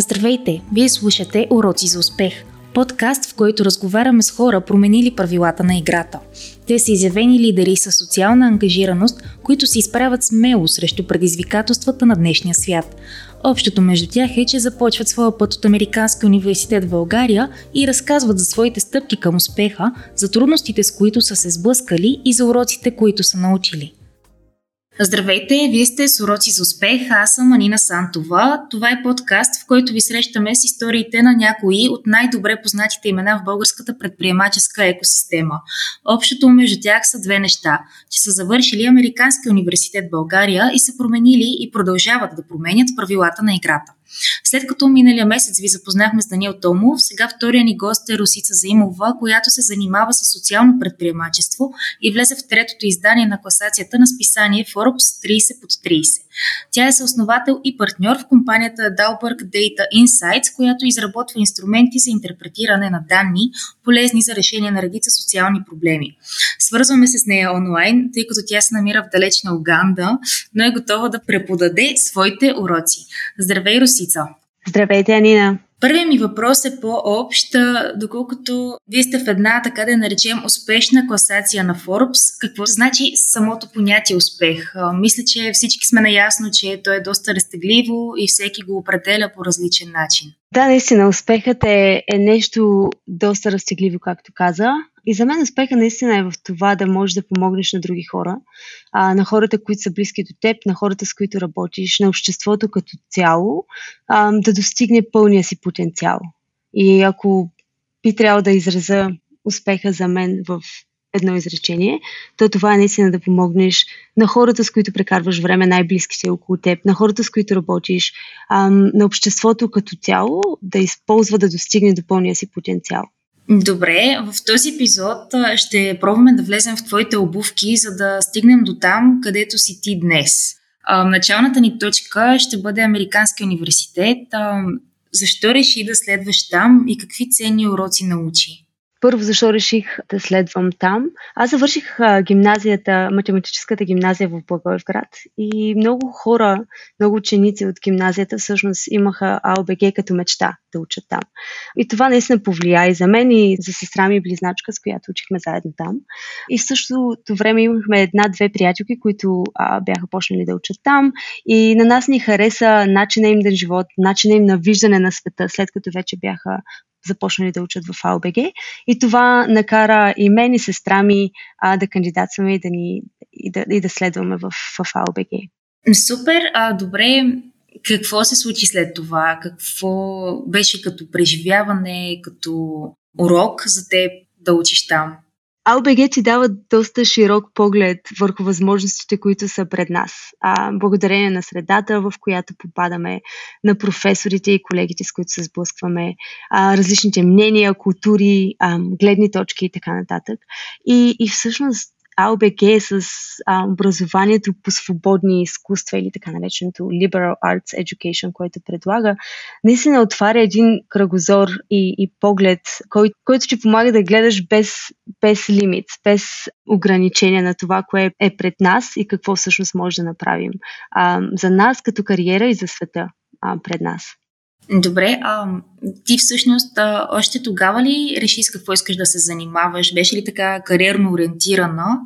Здравейте! Вие слушате Уроци за успех – подкаст, в който разговаряме с хора, променили правилата на играта. Те са изявени лидери с социална ангажираност, които се изправят смело срещу предизвикателствата на днешния свят. Общото между тях е, че започват своя път от Американски университет в България и разказват за своите стъпки към успеха, за трудностите с които са се сблъскали и за уроците, които са научили. Здравейте, вие сте с Уроци за успех, аз съм Анина Сантова. Това е подкаст, в който ви срещаме с историите на някои от най-добре познатите имена в българската предприемаческа екосистема. Общото между тях са две неща, че са завършили Американския университет в България и са променили и продължават да променят правилата на играта. След като миналия месец ви запознахме с Даниел Томов, сега втория ни гост е Русица Заимова, която се занимава с социално предприемачество и влезе в третото издание на класацията на списание Forbes 30 под 30. Тя е съосновател и партньор в компанията Dalberg Data Insights, която изработва инструменти за интерпретиране на данни, полезни за решение на редица социални проблеми. Свързваме се с нея онлайн, тъй като тя се намира в далечна Уганда, но е готова да преподаде своите уроци. Здравей, Русица! Здравейте, Анина! Първият ми въпрос е по-общ, доколкото вие сте в една, така да наречем, успешна класация на Forbes. Какво значи самото понятие успех? Мисля, че всички сме наясно, че то е доста рестегливо и всеки го определя по различен начин. Да, наистина, успехът е, е нещо доста разтегливо, както каза. И за мен успеха наистина е в това да можеш да помогнеш на други хора, а, на хората, които са близки до теб, на хората, с които работиш, на обществото като цяло, а, да достигне пълния си потенциал. И ако би трябвало да израза успеха за мен в едно изречение, то това е наистина да помогнеш на хората, с които прекарваш време, най-близките около теб, на хората, с които работиш, ам, на обществото като цяло, да използва да достигне до пълния си потенциал. Добре, в този епизод ще пробваме да влезем в твоите обувки, за да стигнем до там, където си ти днес. Началната ни точка ще бъде Американския университет. Защо реши да следваш там и какви ценни уроци научи? Първо, защо реших да следвам там? Аз завърших гимназията, математическата гимназия в Благоевград и много хора, много ученици от гимназията всъщност имаха АОБГ като мечта да учат там. И това наистина повлия и за мен и за сестра ми и близначка, с която учихме заедно там. И в същото време имахме една-две приятелки, които а, бяха почнали да учат там и на нас ни хареса начина им на живот, начина им на виждане на света, след като вече бяха започнали да учат в АОБГ. И това накара и мен и сестра ми а, да кандидатстваме и да, ни, и да, и да следваме в, в АОБГ. Супер, а добре, какво се случи след това? Какво беше като преживяване, като урок за теб да учиш там? АЛБГ ти дава доста широк поглед върху възможностите, които са пред нас. А, благодарение на средата, в която попадаме, на професорите и колегите, с които се сблъскваме, а, различните мнения, култури, а, гледни точки и така нататък. И, и всъщност АОБГ с а, образованието по свободни изкуства или така нареченото Liberal Arts Education, което предлага, наистина отваря един кръгозор и, и поглед, кой, който ти помага да гледаш без, без лимит, без ограничения на това, кое е пред нас и какво всъщност може да направим а, за нас като кариера и за света а, пред нас. Добре, а ти всъщност а, още тогава ли реши с какво искаш да се занимаваш? Беше ли така кариерно ориентирана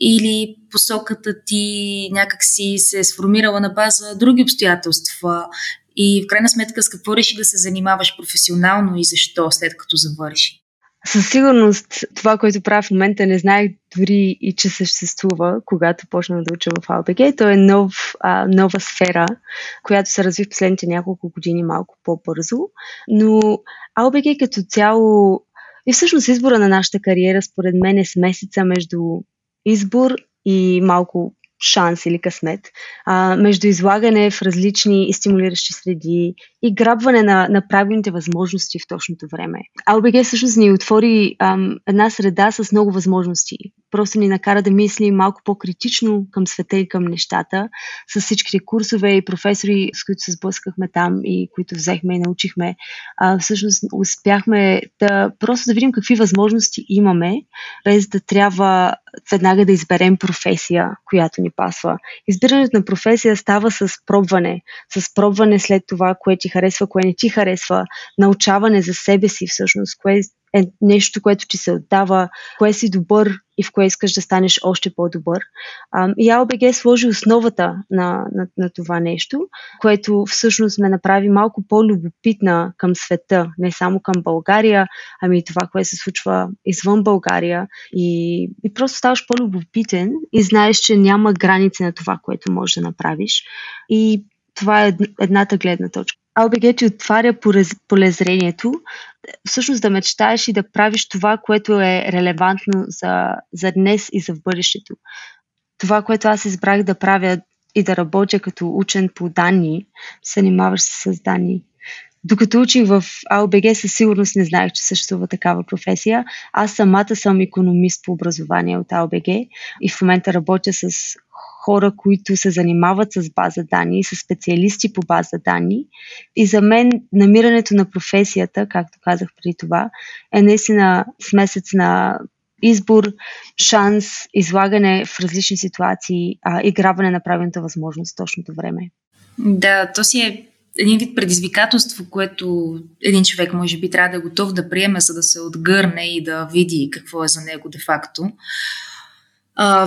или посоката ти някак си се е сформирала на база други обстоятелства и в крайна сметка с какво реши да се занимаваш професионално и защо след като завърши? Със сигурност това, което правя в момента, не знаех дори и че съществува, когато почнах да уча в АЛБГ. То е нов, а, нова сфера, която се разви в последните няколко години малко по-бързо. Но АЛБГ като цяло и всъщност избора на нашата кариера, според мен, е смесица между избор и малко шанс или късмет, а, между излагане в различни и стимулиращи среди и грабване на, на правилните възможности в точното време. АЛБГ всъщност ни отвори ам, една среда с много възможности. Просто ни накара да мислим малко по-критично към света и към нещата, с всичките курсове и професори, с които се сблъскахме там и които взехме и научихме. А, всъщност успяхме да просто да видим какви възможности имаме, без да трябва веднага да изберем професия, която ни пасва. Избирането на професия става с пробване, с пробване след това, което ти харесва, кое не ти харесва, научаване за себе си всъщност, кое е нещо, което ти се отдава, кое си добър и в кое искаш да станеш още по-добър. И AOBG сложи основата на, на, на това нещо, което всъщност ме направи малко по-любопитна към света, не само към България, ами и това, което се случва извън България. И, и просто ставаш по-любопитен и знаеш, че няма граници на това, което можеш да направиш. И това е едната гледна точка. АОБГ ти отваря полезрението, всъщност да мечтаеш и да правиш това, което е релевантно за, за днес и за в бъдещето. Това, което аз избрах да правя и да работя като учен по данни, занимаваш се с данни. Докато учих в АОБГ, със сигурност не знаех, че съществува такава професия. Аз самата съм економист по образование от АОБГ и в момента работя с хора, които се занимават с база данни, с специалисти по база данни. И за мен намирането на професията, както казах преди това, е наистина смесец на избор, шанс, излагане в различни ситуации, а, играване на правилната възможност в точното време. Да, то си е един вид предизвикателство, което един човек може би трябва да е готов да приеме, за да се отгърне и да види какво е за него де-факто.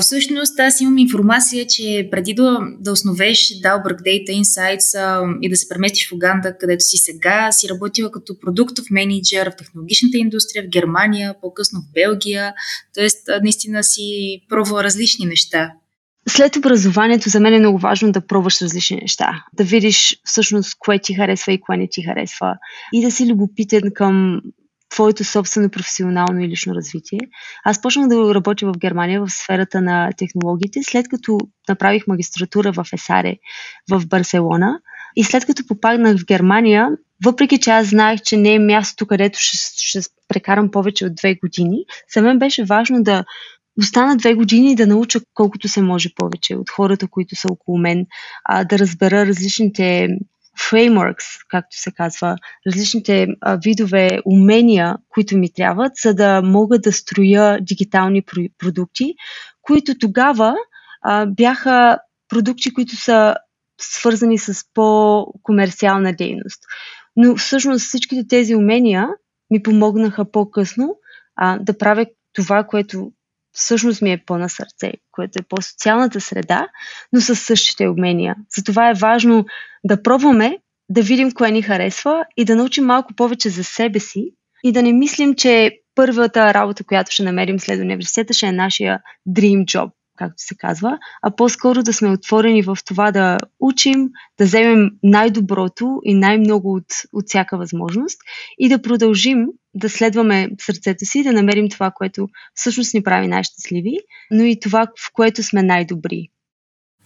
Всъщност аз имам информация, че преди да, да основеш Dalberg Data Insights а, и да се преместиш в Уганда, където си сега, си работила като продуктов менеджер в технологичната индустрия в Германия, по-късно в Белгия, т.е. наистина си пробвала различни неща. След образованието за мен е много важно да пробваш различни неща, да видиш всъщност кое ти харесва и кое не ти харесва и да си любопитен към твоето собствено професионално и лично развитие. Аз почнах да работя в Германия в сферата на технологиите, след като направих магистратура в Есаре в Барселона. И след като попаднах в Германия, въпреки че аз знаех, че не е мястото, където ще, ще прекарам повече от две години, за мен беше важно да остана две години и да науча колкото се може повече от хората, които са около мен, а, да разбера различните frameworks, както се казва, различните а, видове умения, които ми трябват, за да мога да строя дигитални продукти, които тогава а, бяха продукти, които са свързани с по-комерциална дейност. Но всъщност всичките тези умения ми помогнаха по-късно а, да правя това, което всъщност ми е по-на сърце, което е по-социалната среда, но с същите умения. Затова е важно да пробваме, да видим кое ни харесва и да научим малко повече за себе си и да не мислим, че първата работа, която ще намерим след университета, ще е нашия dream job както се казва, а по-скоро да сме отворени в това да учим, да вземем най-доброто и най-много от, от всяка възможност и да продължим да следваме сърцето си, да намерим това, което всъщност ни прави най-щастливи, но и това, в което сме най-добри.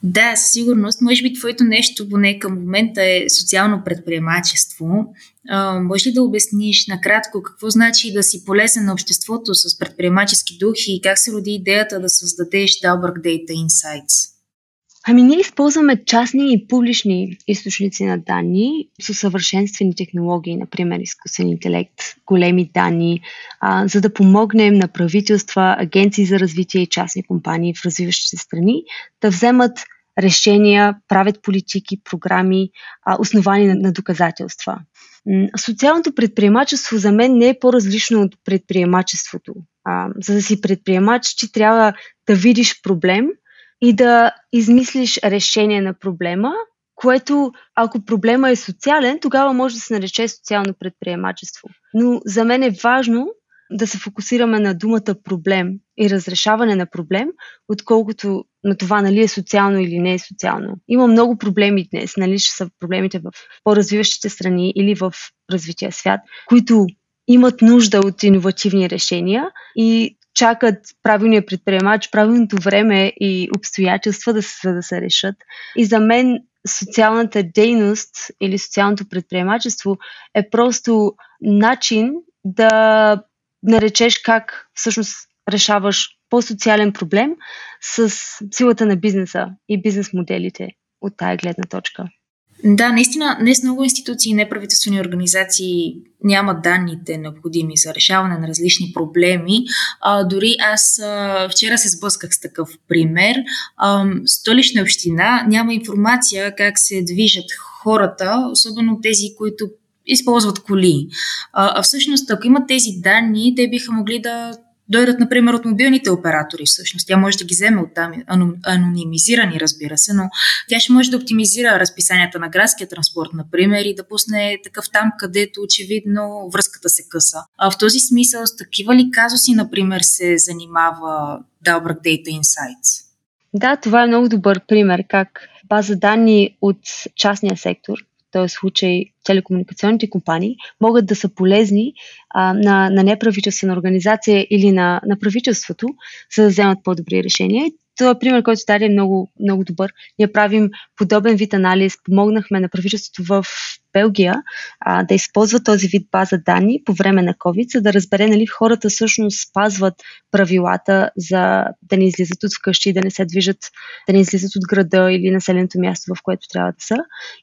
Да, със сигурност. Може би твоето нещо, поне към момента, е социално предприемачество. А, може ли да обясниш накратко какво значи да си полезен на обществото с предприемачески дух и как се роди идеята да създадеш Dalberg Data Insights? Ами ние използваме частни и публични източници на данни с усъвършенствени технологии, например изкуствен интелект, големи данни, а, за да помогнем на правителства, агенции за развитие и частни компании в развиващите страни да вземат решения, правят политики, програми, а, основани на, на доказателства. Социалното предприемачество за мен не е по-различно от предприемачеството. А, за да си предприемач, ти трябва да видиш проблем и да измислиш решение на проблема, което ако проблема е социален, тогава може да се нарече социално предприемачество. Но за мен е важно да се фокусираме на думата проблем и разрешаване на проблем, отколкото на това нали е социално или не е социално. Има много проблеми днес, нали ще са проблемите в по-развиващите страни или в развития свят, които имат нужда от иновативни решения и чакат правилния предприемач, правилното време и обстоятелства да се, да се решат. И за мен социалната дейност или социалното предприемачество е просто начин да наречеш как всъщност решаваш по-социален проблем с силата на бизнеса и бизнес моделите от тая гледна точка. Да, наистина, днес много институции и неправителствени организации нямат данните необходими за решаване на различни проблеми. А, дори аз а, вчера се сблъсках с такъв пример. А, столична община няма информация как се движат хората, особено тези, които използват коли. А, а всъщност, ако имат тези данни, те биха могли да дойдат, например, от мобилните оператори. Всъщност, тя може да ги вземе от там, анонимизирани, разбира се, но тя ще може да оптимизира разписанията на градския транспорт, например, и да пусне такъв там, където очевидно връзката се къса. А в този смисъл, с такива ли казуси, например, се занимава Dalbrook Data Insights? Да, това е много добър пример как база данни от частния сектор този случай телекомуникационните компании, могат да са полезни а, на, на неправителствена организация или на, на правителството, за да вземат по-добри решения. Това е пример, който даде е много, много добър. Ние правим подобен вид анализ, помогнахме на правителството в Белгия а, да използва този вид база данни по време на COVID, за да разбере нали, хората всъщност спазват правилата за да не излизат от вкъщи, да не се движат, да не излизат от града или населеното място, в което трябва да са.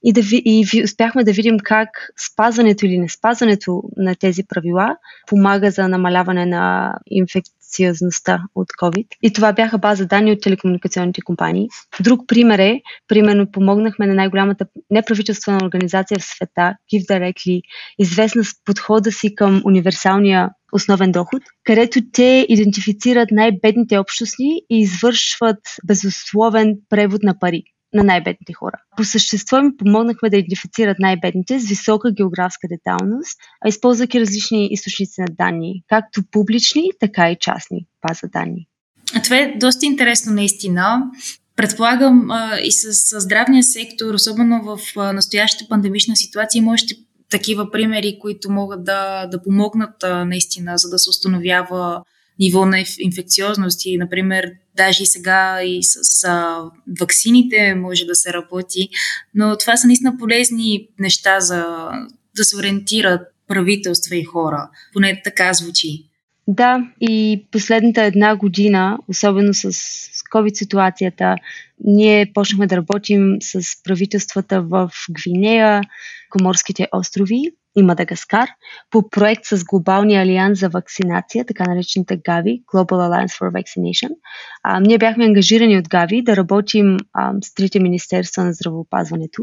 И, да ви, и ви, успяхме да видим как спазването или не спазването на тези правила помага за намаляване на инфекция инфекциозността от COVID. И това бяха база данни от телекомуникационните компании. Друг пример е, примерно помогнахме на най-голямата неправителствена организация в света, Give Directly, известна с подхода си към универсалния основен доход, където те идентифицират най-бедните общности и извършват безусловен превод на пари на най-бедните хора. По същество им помогнахме да идентифицират най-бедните с висока географска деталност, а използвайки различни източници на данни, както публични, така и частни база данни. Това е доста интересно наистина. Предполагам а, и с, с здравния сектор, особено в а, настоящата пандемична ситуация, има още такива примери, които могат да, да помогнат а, наистина, за да се установява ниво на инфекциозност и, например, даже и сега и с а, ваксините може да се работи, но това са наистина полезни неща за да се ориентират правителства и хора. Поне така звучи. Да, и последната една година, особено с COVID ситуацията, ние почнахме да работим с правителствата в Гвинея, Коморските острови и Мадагаскар по проект с Глобалния алианс за вакцинация, така наречените ГАВИ, Global Alliance for Vaccination. А, ние бяхме ангажирани от ГАВИ да работим а, с трите министерства на здравеопазването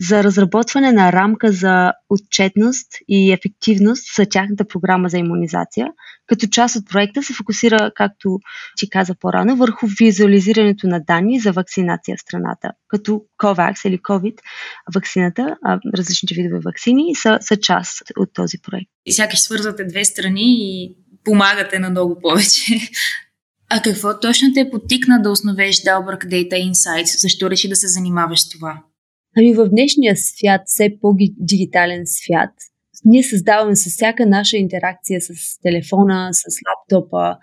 за разработване на рамка за отчетност и ефективност за тяхната програма за иммунизация. Като част от проекта се фокусира, както ти каза по-рано, върху визуализирането на данни за вакцинация в страната. Като COVAX или COVID вакцината, различните видове вакцини са, са част от този проект. И сякаш свързвате две страни и помагате на много повече. А какво точно те потикна да основеш Dalberg Data Insights? Защо реши да се занимаваш с това? Ами в днешния свят, все по-дигитален свят, ние създаваме с всяка наша интеракция с телефона, с лаптопа,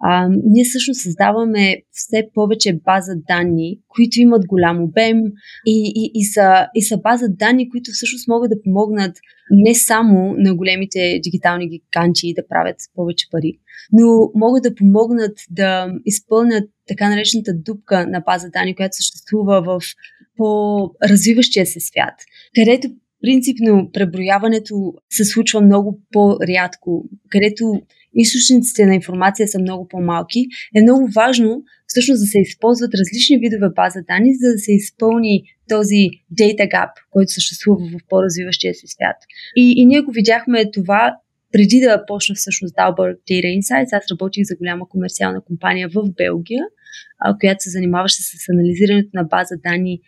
а, ние също създаваме все повече база данни, които имат голям обем и, и, и, са, и са база данни, които всъщност могат да помогнат не само на големите дигитални гиганти да правят повече пари, но могат да помогнат да изпълнят така наречената дупка на база данни, която съществува в по-развиващия се свят, където принципно преброяването се случва много по-рядко, където източниците на информация са много по-малки, е много важно всъщност да се използват различни видове база данни, за да се изпълни този data gap, който съществува в по-развиващия се свят. И, и ние го видяхме това преди да почна всъщност Dalbert Data Insights, аз работих за голяма комерциална компания в Белгия, която се занимаваше с анализирането на база данни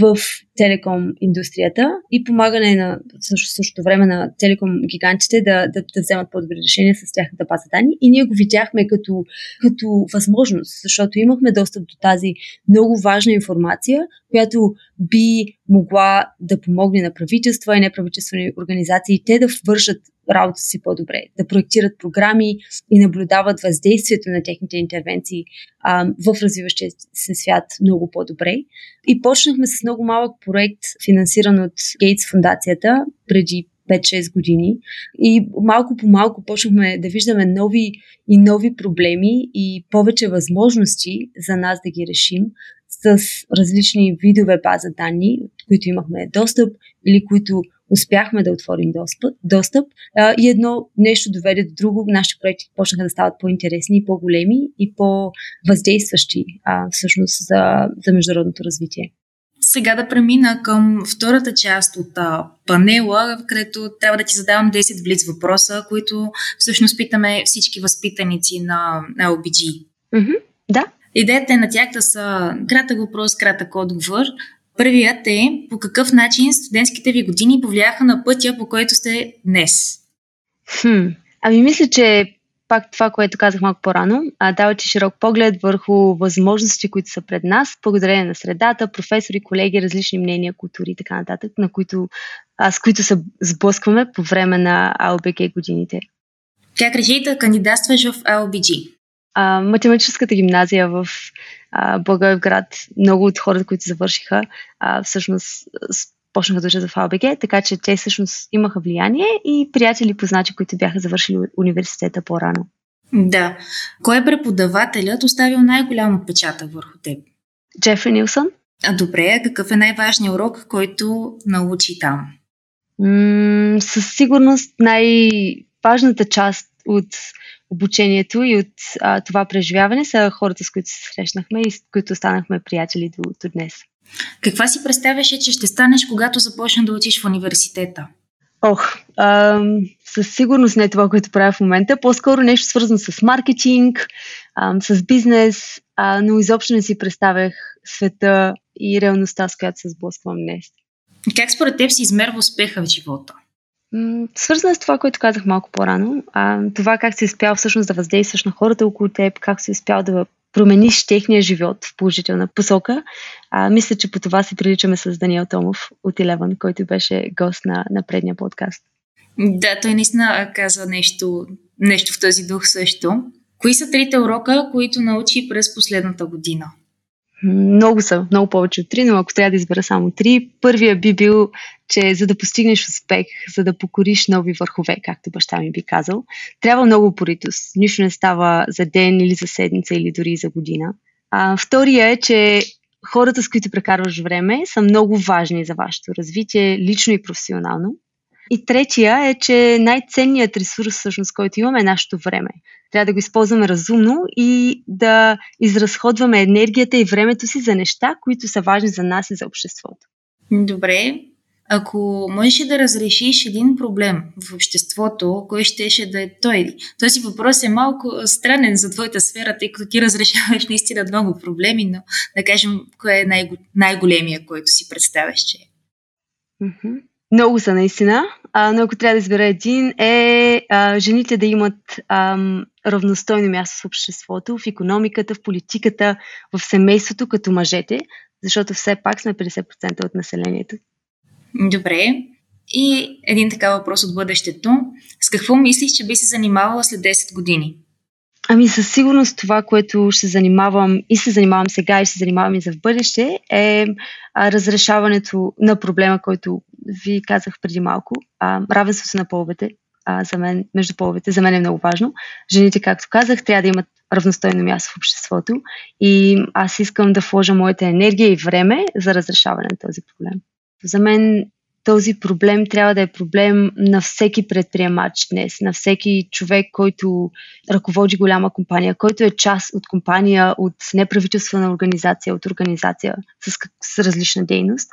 в телеком индустрията и помагане на също, същото време на телеком гигантите да, да, да вземат по-добри решения с тяхната база данни. И ние го видяхме като, като възможност, защото имахме достъп до тази много важна информация, която би могла да помогне на правителства и неправителствени организации те да вършат работа си по-добре, да проектират програми и наблюдават въздействието на техните интервенции а, в развиващия се свят много по-добре. И почнахме с много малък проект, финансиран от Гейтс фундацията преди 5-6 години. И малко по малко почнахме да виждаме нови и нови проблеми и повече възможности за нас да ги решим, с различни видове база данни, които имахме достъп или които успяхме да отворим достъп, достъп а, и едно нещо доведе до друго. Нашите проекти почнаха да стават по-интересни, по-големи и по-въздействащи а, всъщност за, за международното развитие. Сега да премина към втората част от а, панела, където трябва да ти задавам 10 блиц въпроса, които всъщност питаме всички възпитаници на LBG. Mm-hmm, да. Идеята е на тях да са кратък въпрос, кратък отговор. Първият е по какъв начин студентските ви години повлияха на пътя, по който сте днес? Хм. Ами мисля, че пак това, което казах малко по-рано, а, дава ти широк поглед върху възможности, които са пред нас, благодарение на средата, професори, колеги, различни мнения, култури и така нататък, на които, а, с които се сблъскваме по време на АЛБГ годините. Как реши да кандидатстваш в АЛБГ? А, математическата гимназия в а, Благоевград, много от хората, които завършиха, а, всъщност почнаха да учат в АБГ, така че те всъщност имаха влияние и приятели познати, които бяха завършили университета по-рано. Да. Кой е преподавателят оставил най-голям отпечатък върху теб? Джефри Нилсън. А добре, какъв е най-важният урок, който научи там? М- със сигурност най-важната част от обучението и от а, това преживяване са хората, с които се срещнахме и с които станахме приятели до, до днес. Каква си представяше, че ще станеш, когато започнеш да учиш в университета? Ох, а, със сигурност не е това, което правя в момента. По-скоро нещо свързано с маркетинг, а, с бизнес, а, но изобщо не си представях света и реалността, с която се сблъсквам днес. Как според теб си измерва успеха в живота? Свързано с това, което казах малко по-рано, а, това как си успял всъщност да въздействаш на хората около теб, как си успял да промениш техния живот в положителна посока. А, мисля, че по това се приличаме с Даниел Томов от Илеван, който беше гост на, на предния подкаст. Да, той наистина каза нещо, нещо в този дух също. Кои са трите урока, които научи през последната година? Много са, много повече от три, но ако трябва да избера само три, първия би бил, че за да постигнеш успех, за да покориш нови върхове, както баща ми би казал, трябва много упоритост. Нищо не става за ден или за седмица или дори за година. А, втория е, че хората, с които прекарваш време, са много важни за вашето развитие, лично и професионално. И третия е, че най-ценният ресурс, всъщност, който имаме е нашето време. Трябва да го използваме разумно и да изразходваме енергията и времето си за неща, които са важни за нас и за обществото. Добре. Ако можеш да разрешиш един проблем в обществото, кой щеше да е той? Този въпрос е малко странен за твоята сфера, тъй като ти разрешаваш наистина много проблеми, но да кажем, кой е най- най-големия, който си представяш, че е. Много са наистина, а, но ако трябва да избера един, е а, жените да имат а, равностойно място в обществото, в економиката, в политиката, в семейството, като мъжете, защото все пак сме 50% от населението. Добре. И един така въпрос от бъдещето. С какво мислиш, че би се занимавала след 10 години? Ами със сигурност това, което ще занимавам и се занимавам сега и ще се занимавам и за в бъдеще е разрешаването на проблема, който ви казах преди малко. А, равенството на половете за мен, между половете, за мен е много важно. Жените, както казах, трябва да имат равностойно място в обществото и аз искам да вложа моята енергия и време за разрешаване на този проблем. За мен този проблем трябва да е проблем на всеки предприемач днес, на всеки човек, който ръководи голяма компания, който е част от компания, от неправителствена организация, от организация с, с различна дейност,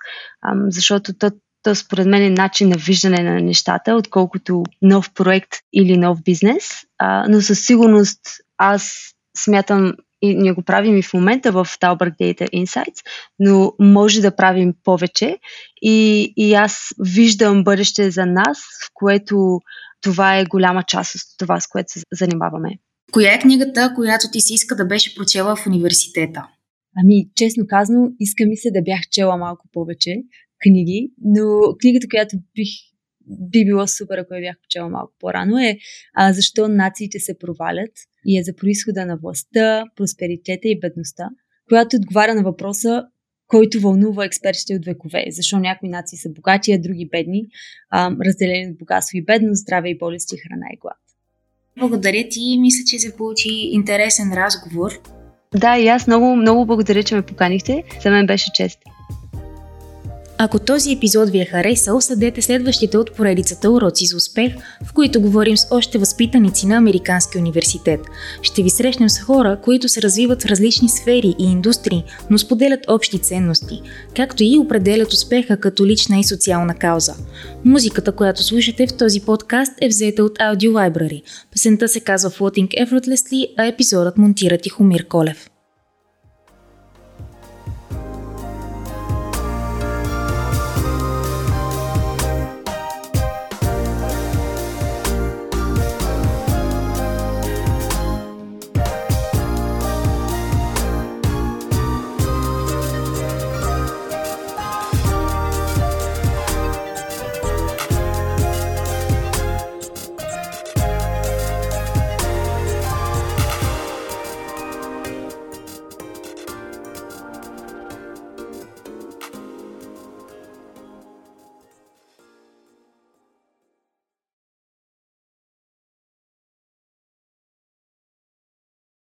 защото то, то според мен е начин на виждане на нещата, отколкото нов проект или нов бизнес, но със сигурност аз смятам и ние го правим и в момента в Talberg Data Insights, но може да правим повече и, и аз виждам бъдеще за нас, в което това е голяма част от това, с което се занимаваме. Коя е книгата, която ти си иска да беше прочела в университета? Ами, честно казано, иска ми се да бях чела малко повече книги, но книгата, която бих би било супер, ако я бях почела малко по-рано, е а, защо нациите се провалят и е за происхода на властта, просперитета и бедността, която отговаря на въпроса който вълнува експертите от векове. Защо някои нации са богати, а други бедни, а, разделени от богатство и бедност, здраве и болести, храна и глад. Благодаря ти. Мисля, че се получи интересен разговор. Да, и аз много, много благодаря, че ме поканихте. За мен беше чест. Ако този епизод ви е харесал, съдете следващите от поредицата Уроци за успех, в които говорим с още възпитаници на Американски университет. Ще ви срещнем с хора, които се развиват в различни сфери и индустрии, но споделят общи ценности, както и определят успеха като лична и социална кауза. Музиката, която слушате в този подкаст е взета от Audio Library. Песента се казва Floating Effortlessly, а епизодът монтира Тихомир Колев.